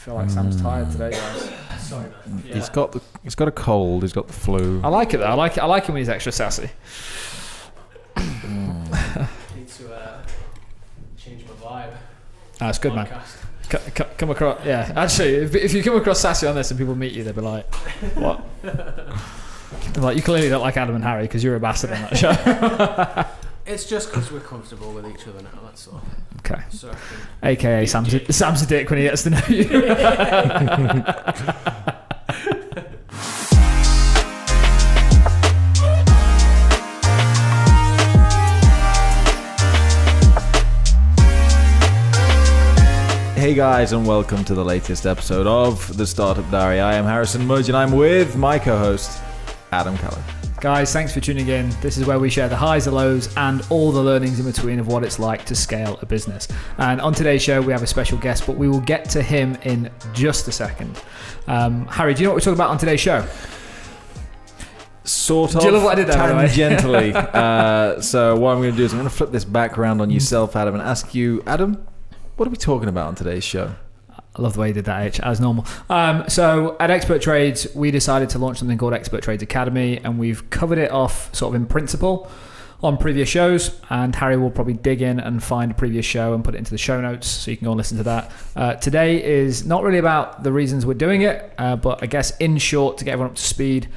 feel like Sam's tired mm. today, guys. Sorry, man. Yeah. He's got the, he's got a cold. He's got the flu. I like it though. I like it. I like him when he's extra sassy. Mm. need to uh, change my vibe. Ah, That's good, man. Podcast. C- c- come across, yeah. Actually, if, if you come across sassy on this and people meet you, they'll be like, "What?" They're like, you clearly don't like Adam and Harry because you're a bastard on that show. It's just because we're comfortable with each other now. That's all. okay. So I can AKA Sam's a, Sam's a dick when he gets to know you. Hey guys, and welcome to the latest episode of the Startup Diary. I am Harrison Mudge, and I'm with my co-host Adam Callan. Guys, thanks for tuning in. This is where we share the highs, the lows, and all the learnings in between of what it's like to scale a business. And on today's show, we have a special guest, but we will get to him in just a second. Um, Harry, do you know what we're talking about on today's show? Sort of Do you love what I did there, tangentially. uh, so what I'm going to do is I'm going to flip this back around on yourself, Adam, and ask you, Adam, what are we talking about on today's show? I love the way you did that, H, as normal. Um, so at Expert Trades, we decided to launch something called Expert Trades Academy, and we've covered it off sort of in principle on previous shows. And Harry will probably dig in and find a previous show and put it into the show notes, so you can go and listen to that. Uh, today is not really about the reasons we're doing it, uh, but I guess in short, to get everyone up to speed.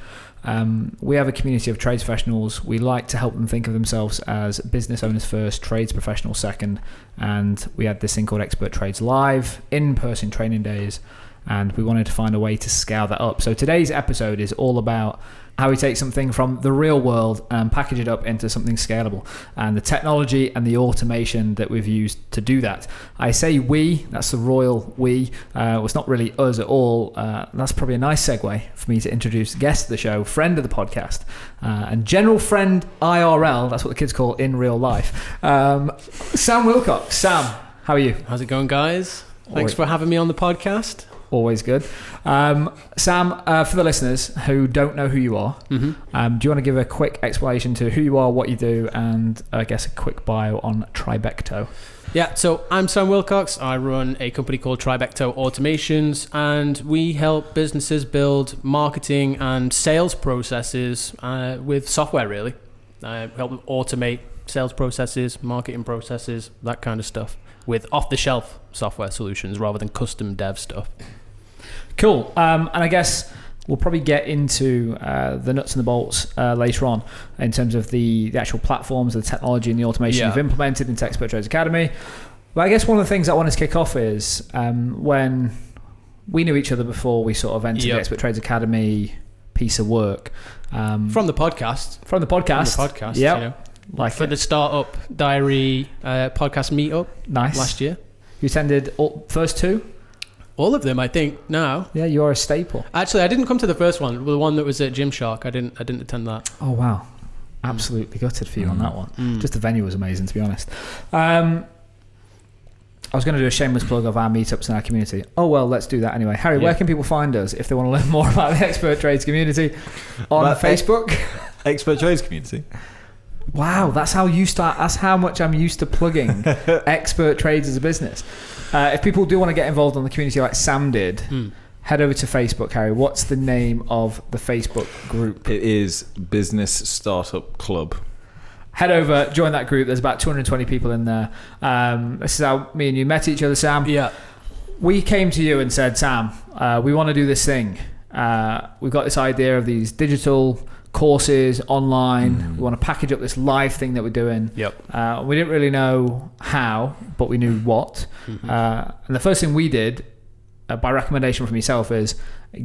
Um, we have a community of trades professionals. We like to help them think of themselves as business owners first, trades professionals second. And we had this thing called Expert Trades Live, in person training days. And we wanted to find a way to scale that up. So today's episode is all about how we take something from the real world and package it up into something scalable and the technology and the automation that we've used to do that. I say we, that's the royal we. Uh, well, it's not really us at all. Uh, that's probably a nice segue for me to introduce guest of the show, friend of the podcast, uh, and general friend IRL. That's what the kids call in real life. Um, Sam Wilcox. Sam, how are you? How's it going, guys? Thanks for having me on the podcast. Always good. Um, Sam, uh, for the listeners who don't know who you are, Mm-hmm. um, do you want to give a quick explanation to who you are, what you do, and I guess a quick bio on Tribecto? Yeah, so I'm Sam Wilcox. I run a company called Tribecto Automations, and we help businesses build marketing and sales processes uh, with software, really. Uh, help them automate sales processes, marketing processes, that kind of stuff with off the shelf software solutions rather than custom dev stuff. Cool. Um, and I guess we'll probably get into uh, the nuts and the bolts uh, later on in terms of the, the actual platforms, the technology, and the automation Yeah. you've implemented into Expert Trades Academy. But I guess one of the things I wanted to kick off is um, when we knew each other before we sort of entered Yep. the Expert Trades Academy piece of work. Um, From the podcast. from the podcast. From the podcast. Yep. You know, Like for it. the Startup Diary uh, podcast meetup nice. last year. You attended all, first two? All of them, I think, now. Yeah, you are a staple. Actually, I didn't come to the first one. The one that was at Gymshark. I didn't. I didn't attend that. Oh wow, absolutely gutted for you on that one. Mm. Just the venue was amazing, to be honest. Um, I was going to do a shameless plug of our meetups in our community. Oh well, let's do that anyway. Harry, where Yeah. can people find us if they want to learn more about the expert trades community on But- Facebook? Expert Trades Community. Wow, that's how you start. That's how much I'm used to plugging expert trades as a business. Uh, if people do want to get involved on the community like Sam did, Mm. head over to Facebook, Harry. What's the name of the Facebook group? It is Business Startup Club. head over, join that group. There's about 220 people in there. Um, this is how me and you met each other, Sam. Yeah. We came to you and said, Sam, uh, we want to do this thing. Uh, we've got this idea of these digital courses online. Mm. We want to package up this live thing that we're doing. Yep. Uh, we didn't really know how, but we knew what. Mhm. Uh, and the first thing we did, uh, by recommendation from yourself, is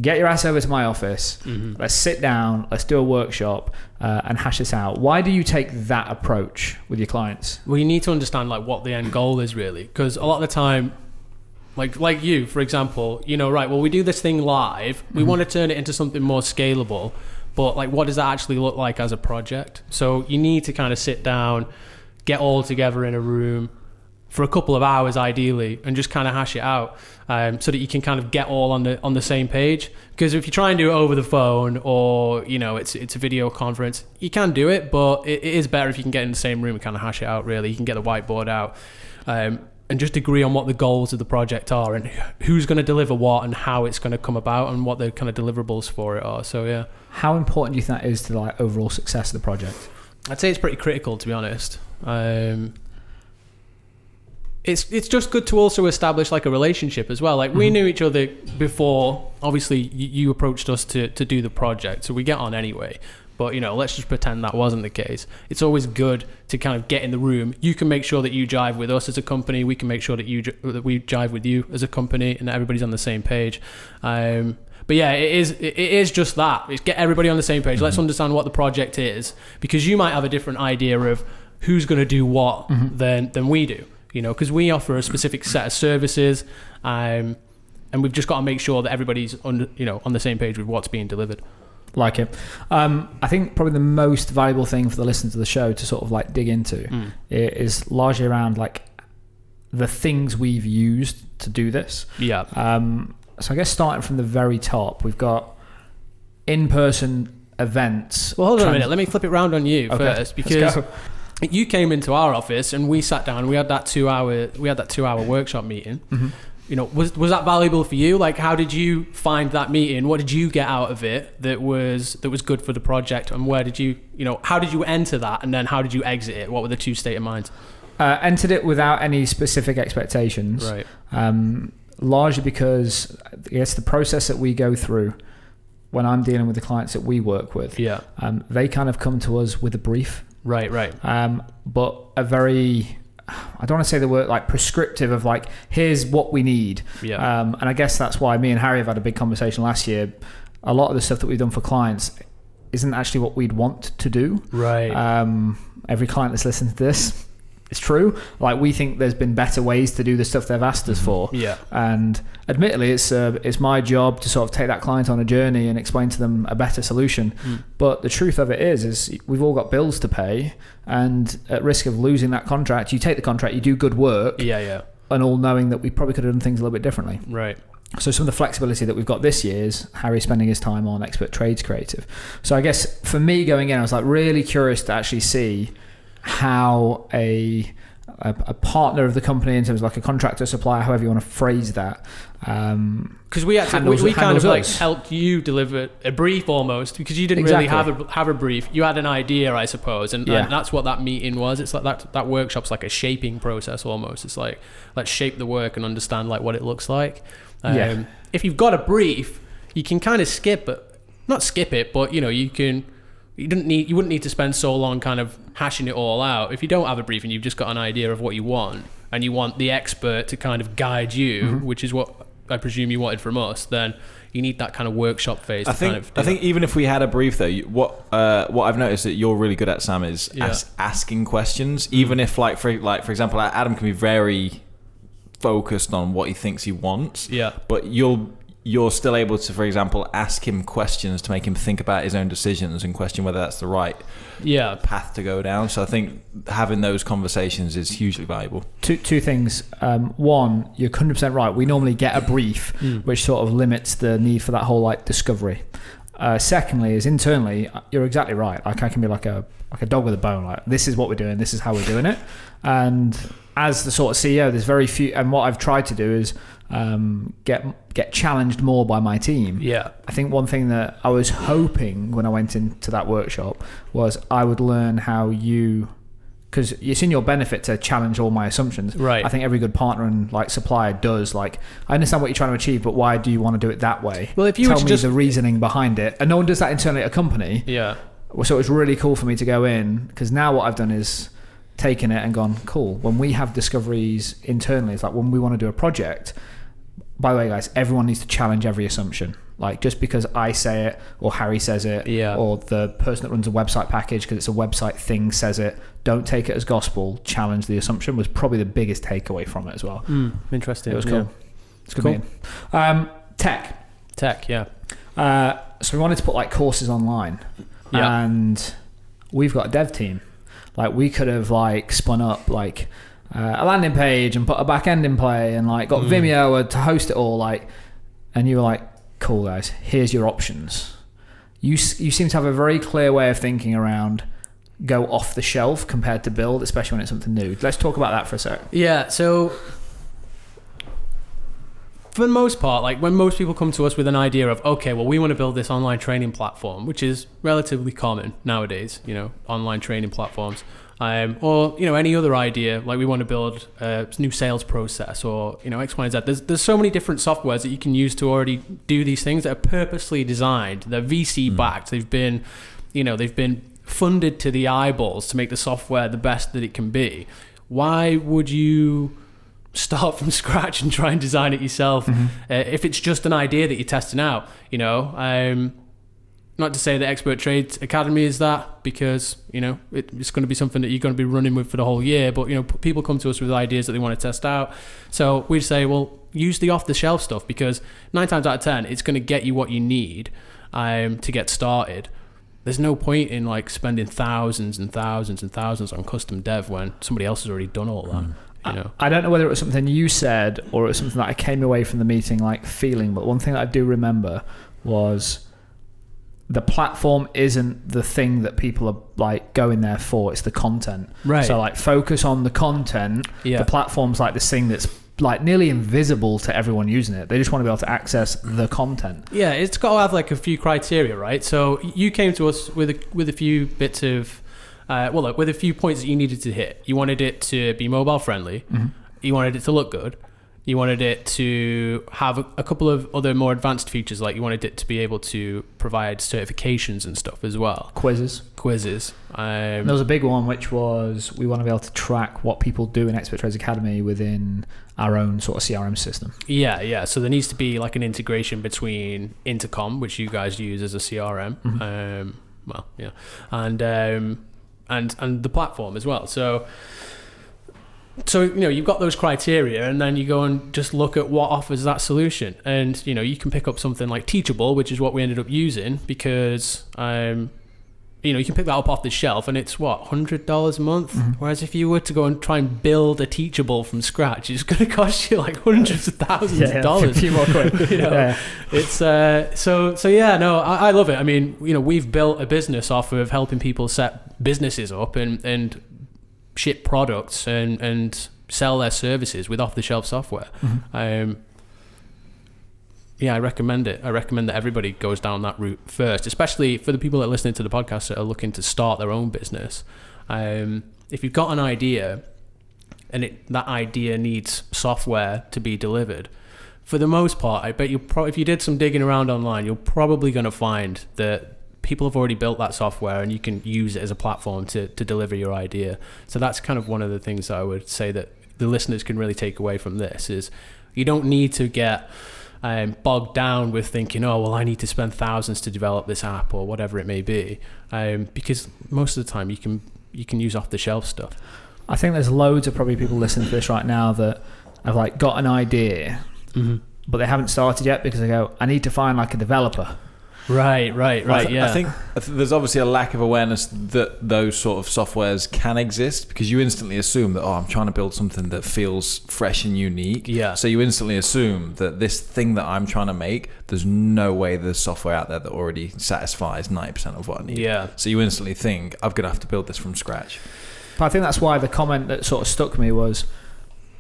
get your ass over to my office. Mhm. Let's sit down, let's do a workshop uh, and hash this out. Why do you take that approach with your clients? Well, you need to understand like what the end goal is really, because a lot of the time, like like you, for example, you know, right? Well, we do this thing live. We want to turn it into something more scalable, but like, what does that actually look like as a project? So you need to kind of sit down, get all together in a room for a couple of hours, ideally, and just kind of hash it out, um, so that you can kind of get all on the on the same page. Because if you try and do it over the phone or you know it's it's a video conference, you can do it, but it, it is better if you can get in the same room and kind of hash it out. Really, you can get the whiteboard out. Um, and just agree on what the goals of the project are and who's going to deliver what and how it's going to come about and what the kind of deliverables for it are. So yeah, How important do you think that is to the like overall success of the project? I'd say it's pretty critical to be honest. Um, it's it's just good to also establish like a relationship as well. Like we Mhm. knew each other before. Obviously, you, you approached us to to do the project, so we get on anyway. But you know, let's just pretend that wasn't the case. It's always good to kind of get in the room. You can make sure that you jive with us as a company. We can make sure that you that we jive with you as a company, and that everybody's on the same page. Um, but yeah, it is it is just that. It's get everybody on the same page. Let's understand what the project is, because you might have a different idea of who's going to do what Mhm. than than we do. You know, because we offer a specific set of services, um, and we've just got to make sure that everybody's on you know on the same page with what's being delivered. Like it. Um, I think probably the most valuable thing for the listeners of the show to sort of like dig into Mm. is largely around like the things we've used to do this. Yeah. Um, so I guess starting from the very top, we've got in-person events. Well, hold on a minute. Let me flip it round on you Okay, first because you came into our office and we sat down. We had that two hour we had that two hour workshop meeting. Mhm. You know, was was that valuable for you? Like, how did you find that meeting? What did you get out of it that was that was good for the project? And where did you you know how did you enter that? And then how did you exit it? What were the two state of minds? Uh, entered it without any specific expectations. Right. um, largely because I guess the process that we go through when I'm dealing with the clients that we work with, Yeah. um, they kind of come to us with a brief, Right. Right. um, but a very I don't want to say the word like prescriptive of like here's what we need, Yeah. um, and I guess that's why me and Harry have had a big conversation last year. A lot of the stuff that we've done for clients isn't actually what we'd want to do. right. Um, every client that's listened to this, it's true. Like we think there's been better ways to do the stuff they've asked us for. yeah. And admittedly, it's uh, it's my job to sort of take that client on a journey and explain to them a better solution. Mm. But the truth of it is, is we've all got bills to pay, and at risk of losing that contract, you take the contract, you do good work, Yeah. Yeah. and all knowing that we probably could have done things a little bit differently. Right. So some of the flexibility that we've got this year is Harry spending his time on expert trades creative. So I guess for me going in, I was like really curious to actually see how a a, a partner of the company in terms of like a contractor supplier, however you want to phrase that. Um, Because we had to, we, we kind handles of like us. helped you deliver a brief almost because you didn't Exactly. really have a have a brief. You had an idea, I suppose, and, Yeah. and that's what that meeting was. It's like that that workshop's like a shaping process almost. It's like let's shape the work and understand like what it looks like. Um, Yeah. If you've got a brief, you can kind of skip it, not skip it, but you know you can. You didn't need. You wouldn't need to spend so long kind of hashing it all out. If you don't have a brief and you've just got an idea of what you want, and you want the expert to kind of guide you, Mm-hmm. which is what I presume you wanted from us, then you need that kind of workshop phase. I to think kind of I think even if we had a brief though, you, what uh, what I've noticed that you're really good at Sam is Yeah. as, asking questions. Even if like for like for example, Adam can be very focused on what he thinks he wants, yeah, but you'll you're still able to, for example, ask him questions to make him think about his own decisions and question whether that's the right yeah, path to go down. So I think having those conversations is hugely valuable. two two things. Um, one, you're 100 percent right. We normally get a brief, Mm. which sort of limits the need for that whole like discovery. Uh, secondly, is internally, you're exactly right. Like I can be like a like a dog with a bone. Like this is what we're doing. This is how we're doing it. And as the sort of CEO, there's very few. And what I've tried to do is um, get get challenged more by my team. yeah, I think one thing that I was hoping when I went into that workshop was I would learn how you, because it's in your benefit to challenge all my assumptions. Right. I think every good partner and like supplier does. Like, I understand what you're trying to achieve, but why do you want to do it that way? Well, if you tell me just- the reasoning behind it, and no one does that internally at a company. yeah, So it was really cool for me to go in because now what I've done is taken it and gone cool. When we have discoveries internally, it's like when we want to do a project. By the way, guys, everyone needs to challenge every assumption. Like just because I say it or Harry says it, Yeah. or the person that runs a website package because it's a website thing says it, don't take it as gospel. Challenge the assumption was probably the biggest takeaway from it as well. mm, interesting. It was yeah. cool. It's good Cool. meeting. Um, tech. Tech, yeah, Uh, so we wanted to put like courses online, Yeah. and we've got a dev team. Like we could have like spun up like uh, a landing page and put a back end in play, and like got Mm. Vimeo to host it all. Like, and you were like, "Cool guys, here's your options." You you seem to have a very clear way of thinking around go off the shelf compared to build, especially when it's something new. Let's talk about that for a sec. yeah. So for the most part, like when most people come to us with an idea of, okay, well, we want to build this online training platform, which is relatively common nowadays, you know, online training platforms, um, or you know, any other idea, like we want to build a new sales process, or you know, X, Y, and Z. There's there's so many different softwares that you can use to already do these things that are purposely designed. They're VC backed. They've been, you know, they've been funded to the eyeballs to make the software the best that it can be. Why would you? start from scratch and try and design it yourself. Uh, if it's just an idea that you're testing out, you know, um, not to say that Expert Trades Academy is that because you know it, it's going to be something that you're going to be running with for the whole year. But you know, p- people come to us with ideas that they want to test out, so we say, well, use the off-the-shelf stuff because nine times out of ten, it's going to get you what you need um, to get started. There's no point in like spending thousands and thousands and thousands on custom dev when somebody else has already done all that. You know. I don't know whether it was something you said or it was something that I came away from the meeting like feeling, but one thing that I do remember was the platform isn't the thing that people are like going there for, it's the content. Right. So like focus on the content. Yeah. The platform's like this thing that's like nearly invisible to everyone using it. They just want to be able to access the content. Yeah, it's got to have like a few criteria, right? So you came to us with a, with a few bits of, uh, well, look, with a few points that you needed to hit. You wanted it to be mobile friendly. You wanted it to look good. You wanted it to have a, couple of other more advanced features, like you wanted it to be able to provide certifications and stuff as well, Quizzes. quizzes. Um, There was a big one which was we want to be able to track what people do in Expert Trades Academy within our own sort of CRM system. Yeah, yeah. So there needs to be like an integration between Intercom, which you guys use as a CRM. Um, well, yeah, and um, and and the platform as well. So so you know you've got those criteria, and then you go and just look at what offers that solution. And you know you can pick up something like Teachable, which is what we ended up using because. Um, you know, you can pick that up off the shelf, and it's what hundred dollars a month. Whereas if you were to go and try and build a Teachable from scratch, it's going to cost you like hundreds of thousands of a dollars. few more quid. You know, Yeah. It's uh, so so yeah. No, I, I love it. I mean, you know, we've built a business off of helping people set businesses up and and ship products and and sell their services with off the shelf software. Um, yeah, I recommend it. I recommend that everybody goes down that route first, especially for the people that are listening to the podcast that are looking to start their own business. Um, if you've got an idea and it, that idea needs software to be delivered, for the most part, I bet you pro- if you did some digging around online, you're probably going to find that people have already built that software and you can use it as a platform to, to deliver your idea. So that's kind of one of the things that I would say that the listeners can really take away from this is you don't need to get um, bogged down with thinking, oh, well, I need to spend thousands to develop this app or whatever it may be, um, because most of the time you can you can use off the shelf stuff. I think there's loads of probably people listening to this right now that have like got an idea, but they haven't started yet because they go, I need to find like a developer. Right, right, I right. th- yeah, I think there's obviously a lack of awareness that those sort of softwares can exist because you instantly assume that oh, I'm trying to build something that feels fresh and unique. Yeah. So you instantly assume that this thing that I'm trying to make, there's no way there's software out there that already satisfies 90% of what I need. Yeah. So you instantly think I'm gonna have to build this from scratch. But I think that's why the comment that sort of stuck me was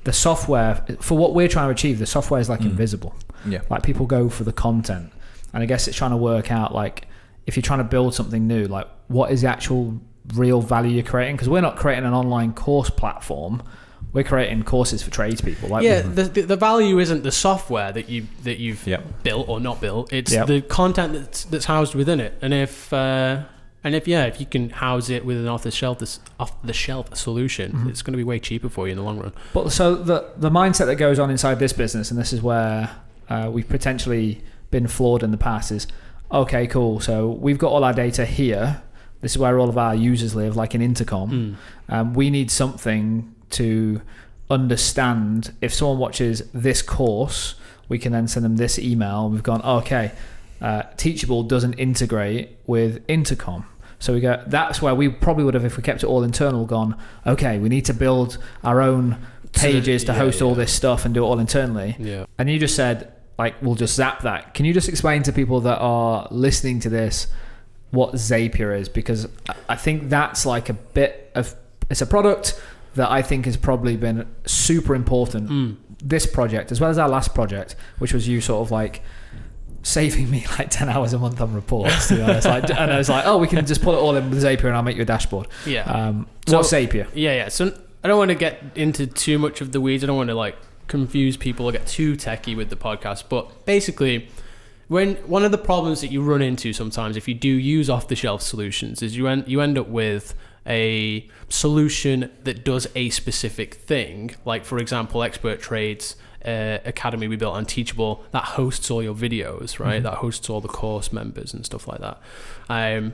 the software for what we're trying to achieve. The software is like mm. invisible. Yeah. Like people go for the content, and I guess it's trying to work out like if you're trying to build something new, like what is the actual real value you're creating? Because we're not creating an online course platform. We're creating courses for tradespeople. Like yeah, the, the the value isn't the software that you that you've Yep. built or not built. It's Yep. the content that's that's housed within it. And if uh, and if yeah, if you can house it with an off the shelf this off the shelf solution, it's going to be way cheaper for you in the long run. But so the the mindset that goes on inside this business, and this is where uh, we've potentially been flawed in the past, is okay, cool. So we've got all our data here. This is where all of our users live, like in Intercom. Um, we need something to understand. If someone watches this course, we can then send them this email. We've gone, okay, uh, Teachable doesn't integrate with Intercom. So we go. That's where we probably would have, if we kept it all internal, gone. Okay, we need to build our own pages to yeah, host all yeah. this stuff and do it all internally. Yeah. And you just said, like, we'll just zap that. Can you just explain to people that are listening to this what Zapier is? Because I- I think that's like a bit of it's a product that I think has probably been super important. Mm. This project, as well as our last project, which was you sort of like saving me like 10 hours a month on reports to be honest like, and I was like oh we can just pull it all in with Zapier and I'll make you a dashboard Yeah. um, So- what's Zapier Yeah, yeah. So I don't want to get into too much of the weeds. I don't want to like confuse people or get too techie with the podcast. But basically, when one of the problems that you run into sometimes if you do use off-the-shelf solutions is you end you end up with a solution that does a specific thing. Like for example, Expert Trades uh, Academy we built on Teachable that hosts all your videos, right? Mhm. That hosts all the course members and stuff like that. Um,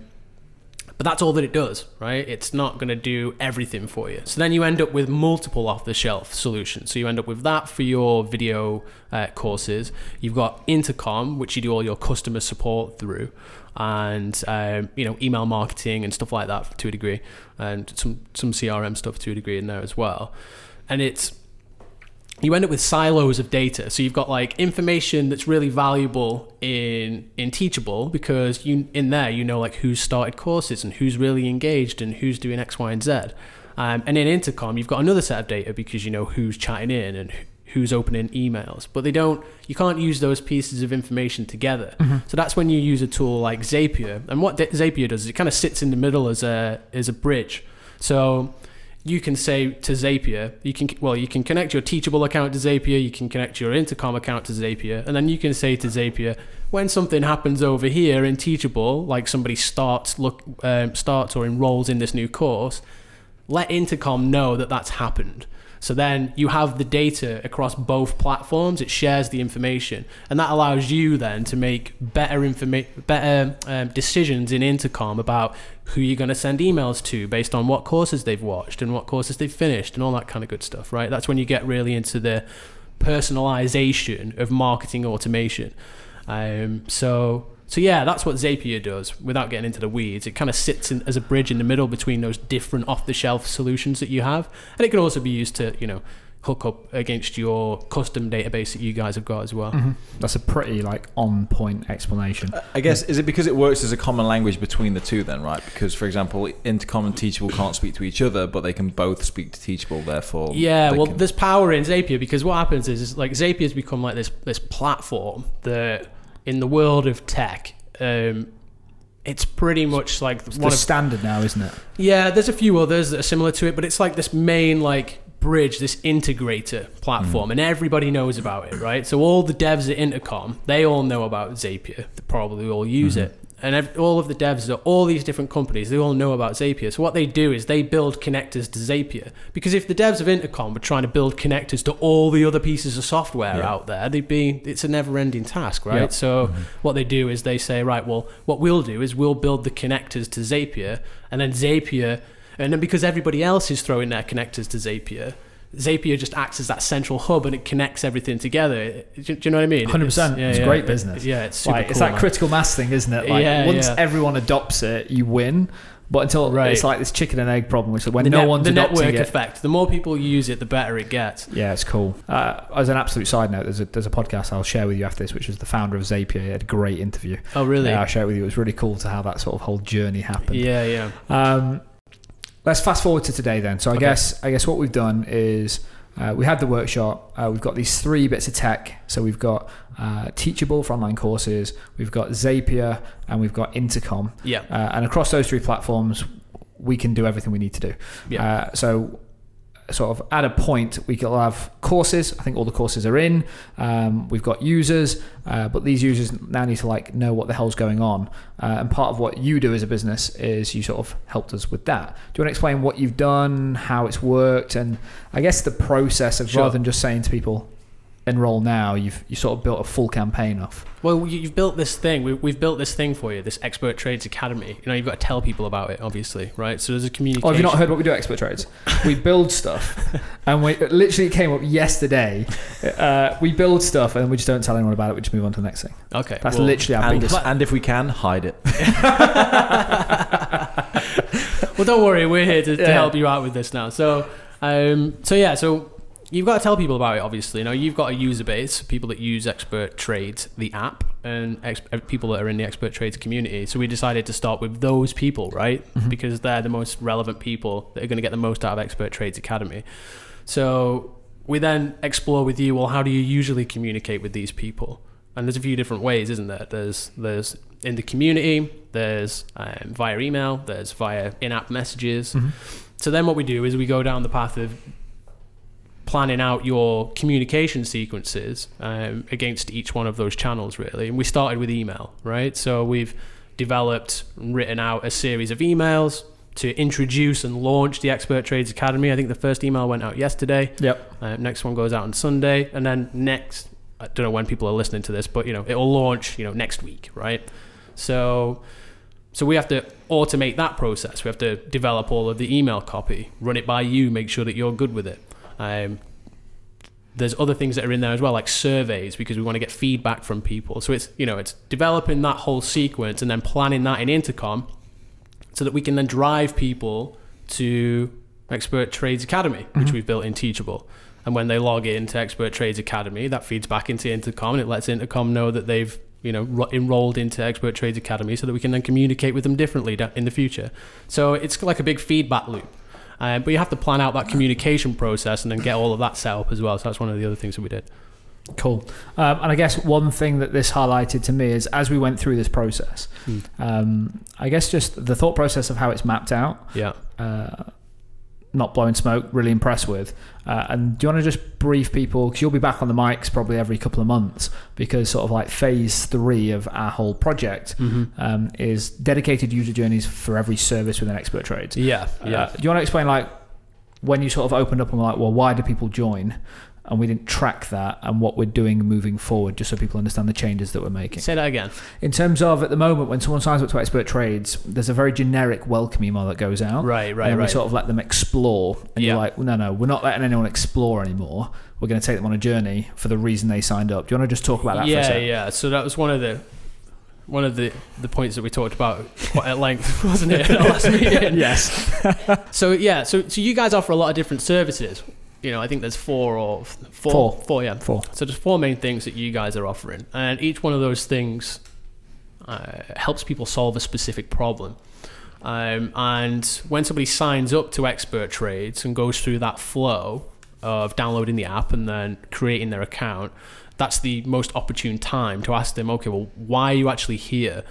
but that's all that it does, right? It's not going to do everything for you. So then you end up with multiple off the shelf solutions. So you end up with that for your video uh, courses. You've got Intercom, which you do all your customer support through, and um, you know email marketing and stuff like that to a degree, and some some CRM stuff to a degree in there as well. And it's you end up with silos of data. So you've got like information that's really valuable in in Teachable because you in there you know like who's started courses and who's really engaged and who's doing X, Y, and Z. Um, and in Intercom you've got another set of data because you know who's chatting in and who's opening emails. But they don't. You can't use those pieces of information together. So that's when you use a tool like Zapier. And what Zapier does is it kind of sits in the middle as a as a bridge. So you can say to Zapier, you can well, you can connect your Teachable account to Zapier, you can connect your Intercom account to Zapier, and then you can say to Zapier, when something happens over here in Teachable, like somebody starts look um, starts or enrolls in this new course, let Intercom know that that's happened. So then you have the data across both platforms. It shares the information, and that allows you then to make better informa- better um, decisions in Intercom about who you're going to send emails to based on what courses they've watched and what courses they've finished and all that kind of good stuff. Right? That's when you get really into the personalization of marketing automation. Um, so so yeah, that's what Zapier does. Without getting into the weeds, it kind of sits in, as a bridge in the middle between those different off-the-shelf solutions that you have, and it can also be used to you know hook up against your custom database that you guys have got as well. Mhm. That's a pretty like on point explanation. I guess is it because it works as a common language between the two then, right? Because for example, Intercom and Teachable can't speak to each other, but they can both speak to Teachable. Therefore, Yeah, well, can- there's power in Zapier because what happens is, is like Zapier's become like this this platform that in the world of tech, um, it's pretty much like It's one the of standard now, isn't it? Yeah, there's a few others that are similar to it, but it's like this main like bridge, this integrator platform, and everybody knows about it, right? So all the devs at Intercom, they all know about Zapier. They probably all use it. And ev- all of the devs at all these different companies, they all know about Zapier. So what they do is they build connectors to Zapier. Because if the devs of Intercom were trying to build connectors to all the other pieces of software Yeah. out there, they'd be it's a never-ending task, right? Yeah. So mm-hmm. what they do is they say, right, well, what we'll do is we'll build the connectors to Zapier, and then Zapier, and then because everybody else is throwing their connectors to Zapier, Zapier just acts as that central hub and it connects everything together. Do, do you know what I mean? 100%. It's great business. Yeah, it's super Like, cool. it's that man. critical mass thing, isn't it? Like Yeah, once yeah. everyone adopts it, you win. But until Right. it's like this chicken and egg problem, which is when the no net- one's the network it. effect. The more people use it, the better it gets. Yeah, it's cool. Uh, as an absolute side note, there's a there's a podcast I'll share with you after this, which is the founder of Zapier. He had a great interview. Oh, really? Yeah, I'll share it with you. It was really cool to have that sort of whole journey happen. Yeah, yeah. Um, let's fast forward to today then. So I Okay. guess I guess what we've done is uh, we had the workshop. Uh, we've got these three bits of tech. So we've got uh, Teachable for online courses. We've got Zapier, and we've got Intercom. Yeah. Uh, and across those three platforms, we can do everything we need to do. Yeah. Uh, so, sort of at a point, we can have courses. I think all the courses are in. Um, we've got users, uh, but these users now need to like know what the hell's going on. Uh, and part of what you do as a business is you sort of helped us with that. Do you want to explain what you've done, how it's worked, and I guess the process of Sure. rather than just saying to people, enroll now, you've you sort of built a full campaign off. Well, you- you've built this thing. We, we've built this thing for you, this Expert Trades Academy. You know, you've got to tell people about it, obviously, right? So there's a communication. Oh, have you not heard what we do at Expert Trades? We build stuff, and we it literally came up yesterday. Uh, we build stuff, and we just don't tell anyone about it. We just move on to the next thing. Okay. That's well- literally our and, biggest. and if we can hide it, well, don't worry, we're here to, to Yeah. help you out with this now. So, um, so yeah, so you've got to tell people about it. Obviously, you know you've got a user base, people that use Expert Trades, the app, and ex- people that are in the Expert Trades community. So we decided to start with those people, right? Because they're the most relevant people that are going to get the most out of Expert Trades Academy. So we then explore with you. Well, how do you usually communicate with these people? And there's a few different ways, isn't there? There's there's in the community, there's um, via email, there's via in-app messages. So then what we do is we go down the path of planning out your communication sequences um, against each one of those channels, really. And we started with email, right? So we've developed and written out a series of emails to introduce and launch the Expert Trades Academy. I think the first email went out yesterday. Yep. Uh, next one goes out on Sunday, and then next, I don't know when people are listening to this, but you know, it will launch, you know, next week, right? So, so we have to automate that process. We have to develop all of the email copy, run it by you, make sure that you're good with it. Um, there's other things that are in there as well, like surveys, because we want to get feedback from people. So it's you know, it's developing that whole sequence and then planning that in Intercom, so that we can then drive people to Expert Trades Academy, which we've built in Teachable. And when they log in to Expert Trades Academy, that feeds back into Intercom and it lets Intercom know that they've you know ro- enrolled into Expert Trades Academy, so that we can then communicate with them differently in the future. So it's like a big feedback loop. Um, but you have to plan out that communication process and then get all of that set up as well. So that's one of the other things that we did. Cool. Um, and I guess one thing that this highlighted to me is as we went through this process, Hmm. um, I guess just the thought process of how it's mapped out, Yeah. uh, not blowing smoke, really impressed with. Uh, and do you want to just brief people, because you'll be back on the mics probably every couple of months, because sort of like phase three of our whole project um, is dedicated user journeys for every service within Expert Trades. Yeah. Yeah. Uh, do you want to explain like when you sort of opened up and were like, well, why do people join? And we didn't track that and what we're doing moving forward, just so people understand the changes that we're making. Say that again. In terms of at the moment, when someone signs up to Expert Trades, there's a very generic welcome email that goes out. Right, right, and right. we sort of let them explore. And Yeah. you're like, no, no, we're not letting anyone explore anymore. We're going to take them on a journey for the reason they signed up. Do you want to just talk about that for a yeah, second? yeah. So that was one of the one of the, the points that we talked about quite at length, wasn't it? Last meeting. yes. So yeah, so so you guys offer a lot of different services. You know, I think there's four or four, Four. four, yeah. Four. So there's four main things that you guys are offering, and each one of those things uh, helps people solve a specific problem. Um, and when somebody signs up to Expert Trades and goes through that flow of downloading the app and then creating their account, that's the most opportune time to ask them, okay, well, why are you actually here?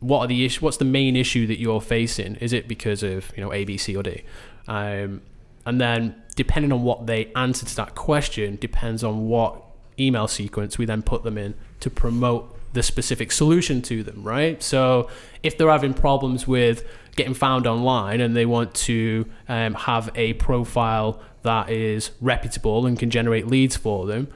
What are the issue? What's the main issue that you're facing? Is it because of you know A, B, C, or D? Um, and then depending on what they answer to that question depends on what email sequence we then put them in to promote the specific solution to them, right? So if they're having problems with getting found online and they want to um, have a profile that is reputable and can generate leads for them,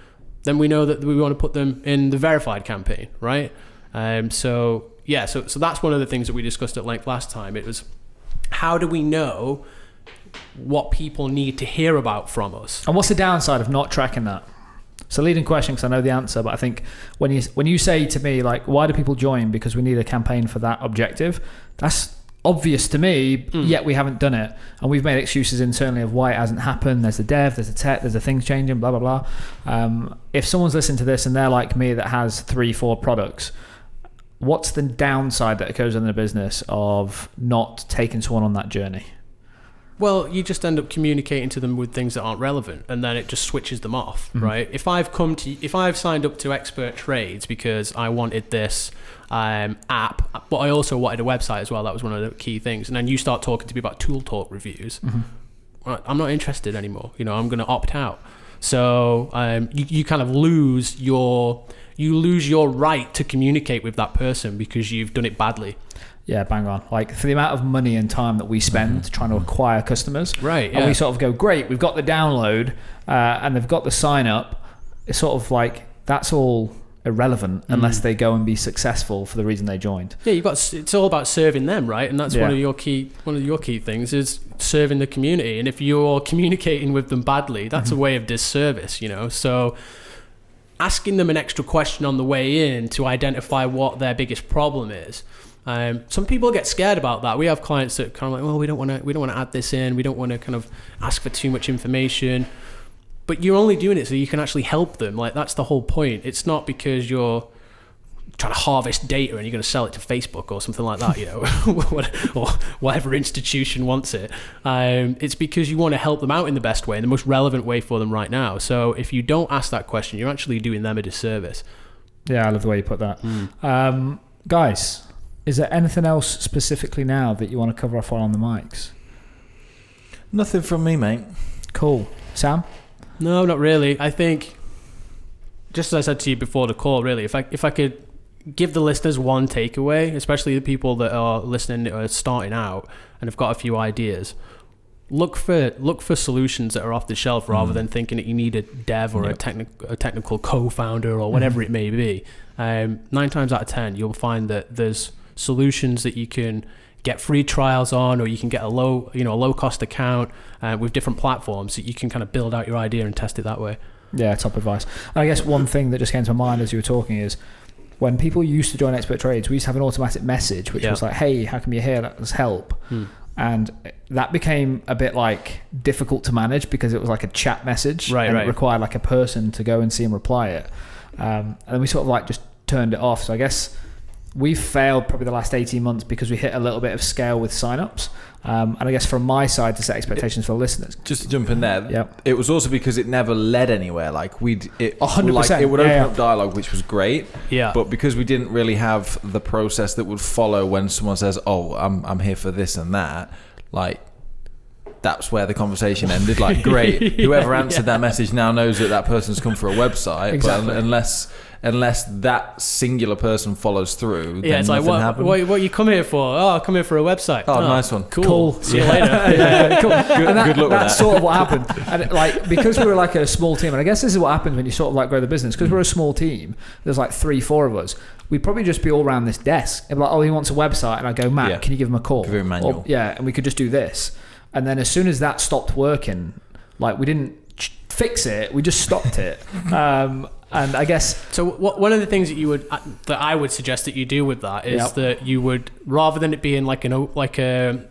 then we know that we want to put them in the verified campaign, right? Um, so yeah, so so that's one of the things that we discussed at length last time. It was how do we know what people need to hear about from us? And what's the downside of not tracking that? It's a leading question because I know the answer, but I think when you when you say to me like, why do people join? Because we need a campaign for that objective. That's obvious to me. Yet we haven't done it, and we've made excuses internally of why it hasn't happened. There's a dev, there's a tech, there's a things changing, blah blah blah. Um, if someone's listening to this and they're like me that has three, four products, what's the downside that occurs in the business of not taking someone on that journey? Well, you just end up communicating to them with things that aren't relevant, and then it just switches them off, right? If I've come to, if I've signed up to Expert Trades because I wanted this um, app, but I also wanted a website as well. That was one of the key things. And then you start talking to me about Tool Talk reviews. Well, I'm not interested anymore. You know, I'm going to opt out. So um, you, you kind of lose your you lose your right to communicate with that person because you've done it badly. Yeah, bang on. Like for the amount of money and time that we mm-hmm. spend trying to acquire customers, Right, And we sort of go, great, we've got the download uh, and they've got the sign up. It's sort of like that's all irrelevant mm. unless they go and be successful for the reason they joined. Yeah, you've got. It's all about serving them, right? And that's one of your key. One of your key things is serving the community. And if you're communicating with them badly, that's a mm-hmm. way of disservice, you know. So asking them an extra question on the way in to identify what their biggest problem is. Um, some people get scared about that. We have clients that kind of like, well, we don't want to, we don't want to add this in. We don't want to kind of ask for too much information. But you're only doing it so you can actually help them. Like that's the whole point. It's not because you're trying to harvest data and you're going to sell it to Facebook or something like that, you know, or whatever institution wants it. Um, it's because you want to help them out in the best way, in the most relevant way for them right now. So if you don't ask that question, you're actually doing them a disservice. Yeah, I love the way you put that. Um, guys, is there anything else specifically now that you want to cover off on the mics? Nothing from me, mate. Cool. Sam? No, not really. I think, just as I said to you before the call, really, if I if I could give the listeners one takeaway, especially the people that are listening that are starting out and have got a few ideas, look for look for solutions that are off the shelf rather than thinking that you need a dev or a, Yep. technic- a technical co-founder or whatever it may be. Um, nine times out of ten, you'll find that there's solutions that you can get free trials on, or you can get a low you know a low cost account uh, with different platforms that you can kind of build out your idea and test it that way. Yeah, top advice. And I guess one thing that just came to my mind as you were talking is when people used to join expert trades, we used to have an automatic message which Yeah. was like, "Hey, how come you're here? Let us help." Hmm. And that became a bit like difficult to manage because it was like a chat message, Right, and right. it required like a person to go and see and reply it. Um, and we sort of like just turned it off. So I guess we've failed probably the last 18 months because we hit a little bit of scale with signups. Um, and I guess from my side to set expectations for listeners. Just to jump in there. Yep. It was also because it never led anywhere. Like we'd, it, A hundred like, percent. it would open yeah. up dialogue, which was great. Yeah, But because we didn't really have the process that would follow when someone says, "Oh, I'm I'm here for this and that," like that's where the conversation ended. Like, great, whoever answered that message now knows that that person's come for a website. Exactly. But unless unless that singular person follows through, yeah. then It's like what, what what you come here for? Oh, I come here for a website. Oh, oh, nice one. Cool. Cool. See you later. yeah, cool. and that, good luck with that's that. sort of what happened. And like because we were like a small team, and I guess this is what happens when you sort of like grow the business. Because we're a small team, there's like three, four of us. We'd probably just be all around this desk. Be like, oh, he wants a website, and I go, Matt, Yeah. can you give him a call? Very manual. Or- yeah, and we could just do this. And then as soon as that stopped working, like we didn't ch- fix it, we just stopped it. Um, and I guess So what, one of the things that you would uh, that I would suggest that you do with that is Yep. that you would rather than it being like an like a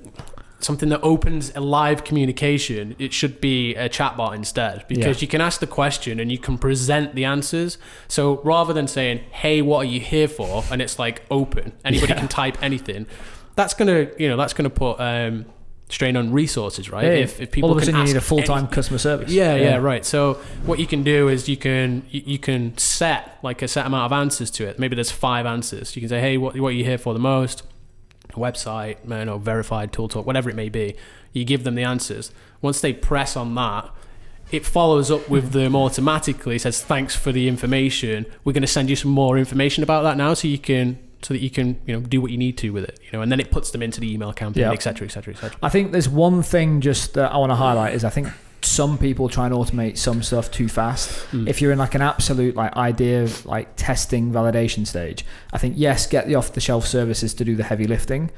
something that opens a live communication, it should be a chatbot instead because Yeah. you can ask the question and you can present the answers. So rather than saying, "Hey, what are you here for?" and it's like open, anybody Yeah. can type anything. That's gonna you know that's gonna put um, strain on resources, right? hey, if, if people all of a can sudden you need a full time customer service. Yeah, yeah, right. So what you can do is you can you, you can set like a set amount of answers to it. Maybe there's five answers. You can say, hey, what what are you here for the most? Website, you know, verified tool talk, whatever it may be. You give them the answers. Once they press on that, it follows up with hmm. them automatically. Says thanks for the information. We're going to send you some more information about that now, so you can so that you can you know do what you need to with it. You know, and then it puts them into the email campaign, Yeah. et cetera, et cetera, et cetera. I think there's one thing just that I want to highlight is I think some people try and automate some stuff too fast. Mm. If you're in like an absolute like idea of like testing validation stage, I think yes, get the off the shelf services to do the heavy lifting,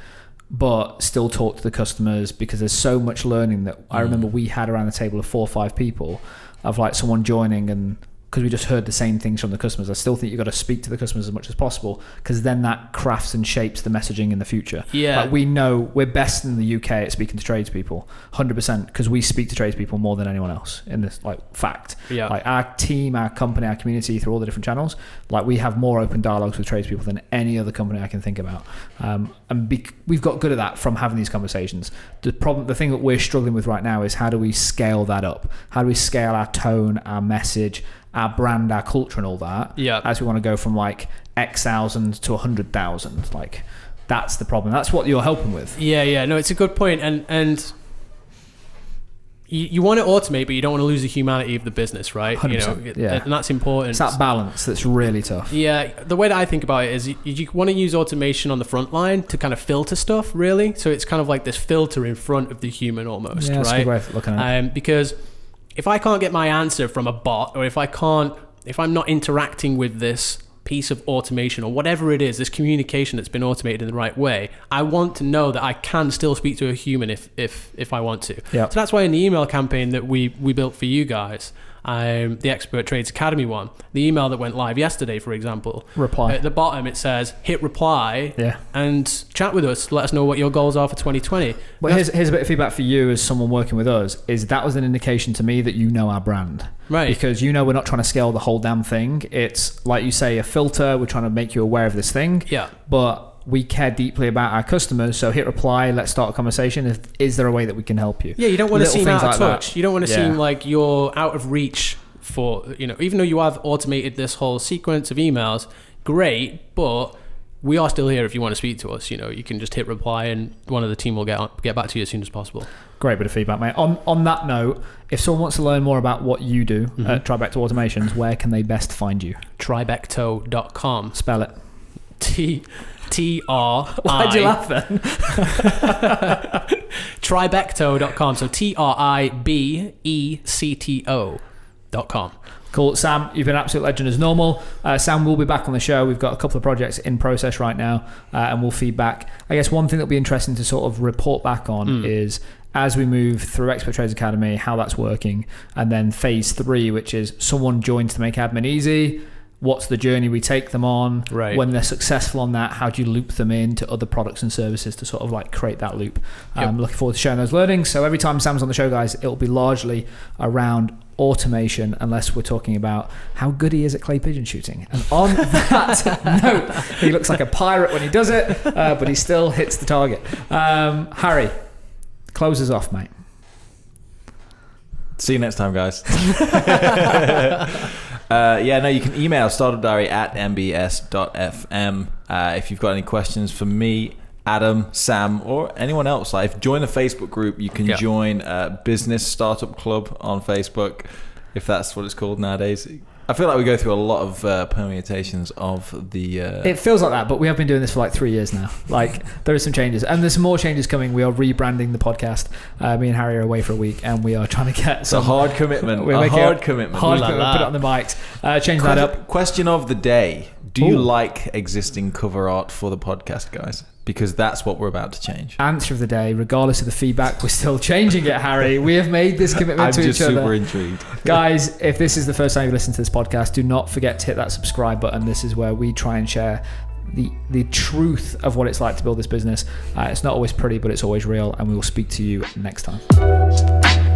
but still talk to the customers because there's so much learning that I Mm. remember we had around the table of four or five people of like someone joining and because we just heard the same things from the customers. I still think you've got to speak to the customers as much as possible because then that crafts and shapes the messaging in the future. Yeah. Like we know we're best in the UK at speaking to tradespeople, hundred percent, because we speak to tradespeople more than anyone else in this like fact. Yeah. Like our team, our company, our community through all the different channels, like we have more open dialogues with tradespeople than any other company I can think about. Um, and bec we've got good at that from having these conversations. The problem, the thing that we're struggling with right now is how do we scale that up? How do we scale our tone, our message, our brand, our culture, and all that? Yeah. As we want to go from like X thousand to a hundred thousand, like that's the problem. That's what you're helping with. Yeah, yeah, no, it's a good point, and and you, you want to automate, but you don't want to lose the humanity of the business, right? You know, yeah. and that's important. It's that balance that's really tough. yeah, the way that I think about it is you, you want to use automation on the front line to kind of filter stuff, really. So it's kind of like this filter in front of the human almost, yeah, that's a right? good way of looking at it. Um, because if I can't get my answer from a bot, or if I can't, if I'm not interacting with this piece of automation or whatever it is, this communication that's been automated in the right way, I want to know that I can still speak to a human if if if I want to. Yep. So that's why in the email campaign that we we built for you guys. Um, the Expert Trades Academy one, the email that went live yesterday, for example, Reply. at the bottom it says hit reply yeah. and chat with us. Let us know what your goals are for 2020. Well, here's, here's a bit of feedback for you as someone working with us. Is that was an indication to me that you know our brand, Right. Because you know we're not trying to scale the whole damn thing. It's like you say, a filter. We're trying to make you aware of this thing. Yeah. But we care deeply about our customers. So hit reply. Let's start a conversation. If, is there a way that we can help you? Yeah, you don't want to seem out of like that. touch. You don't want to Yeah. seem like you're out of reach for, you know, even though you have automated this whole sequence of emails, great, but we are still here if you want to speak to us. You know, you can just hit reply and one of the team will get on, get back to you as soon as possible. Great bit of feedback, mate. On on that note, if someone wants to learn more about what you do Mm-hmm. at Tribecto Automations, where can they best find you? Tribecto.com. Spell it. T T R Why'd you laugh then? Tribecto.com. So T R I B E C T O dot com. Cool. Sam, you've been an absolute legend as normal. Uh, Sam will be back on the show. We've got a couple of projects in process right now, uh, and we'll feedback. I guess one thing that'll be interesting to sort of report back on is as we move through Expert Trades Academy, how that's working, and then phase three, which is someone joins to make admin easy. What's the journey we take them on? Right. When they're successful on that, how do you loop them into other products and services to sort of like create that loop? I'm looking forward to sharing those learnings. So every time Sam's on the show, guys, it'll be largely around automation, unless we're talking about how good he is at clay pigeon shooting. And on that note, he looks like a pirate when he does it, uh, but he still hits the target. Um, Harry, close us off, mate. See you next time, guys. uh, yeah, no, you can email startupdiary at mbs.fm uh, if you've got any questions for me, Adam, Sam, or anyone else. Like, join the Facebook group, you can Yeah. join uh, Business Startup Club on Facebook, if that's what it's called nowadays. I feel like we go through a lot of uh, permutations of the. Uh, It feels like that, but we have been doing this for like three years now. Like there are some changes, and there's some more changes coming. We are rebranding the podcast. Uh, me and Harry are away for a week, and we are trying to get it's a hard commitment. We're a making hard commitment. Hard Ooh la commitment. la. Put it on the mics. Uh, change that up. Question of the day. Do you like existing cover art for the podcast, guys? Because that's what we're about to change. Answer of the day, regardless of the feedback, we're still changing it, Harry. We have made this commitment to it. I'm just super intrigued. Guys, if this is the first time you listen to this podcast, do not forget to hit that subscribe button. This is where we try and share the the truth of what it's like to build this business. Uh, it's not always pretty, but it's always real, and we will speak to you next time.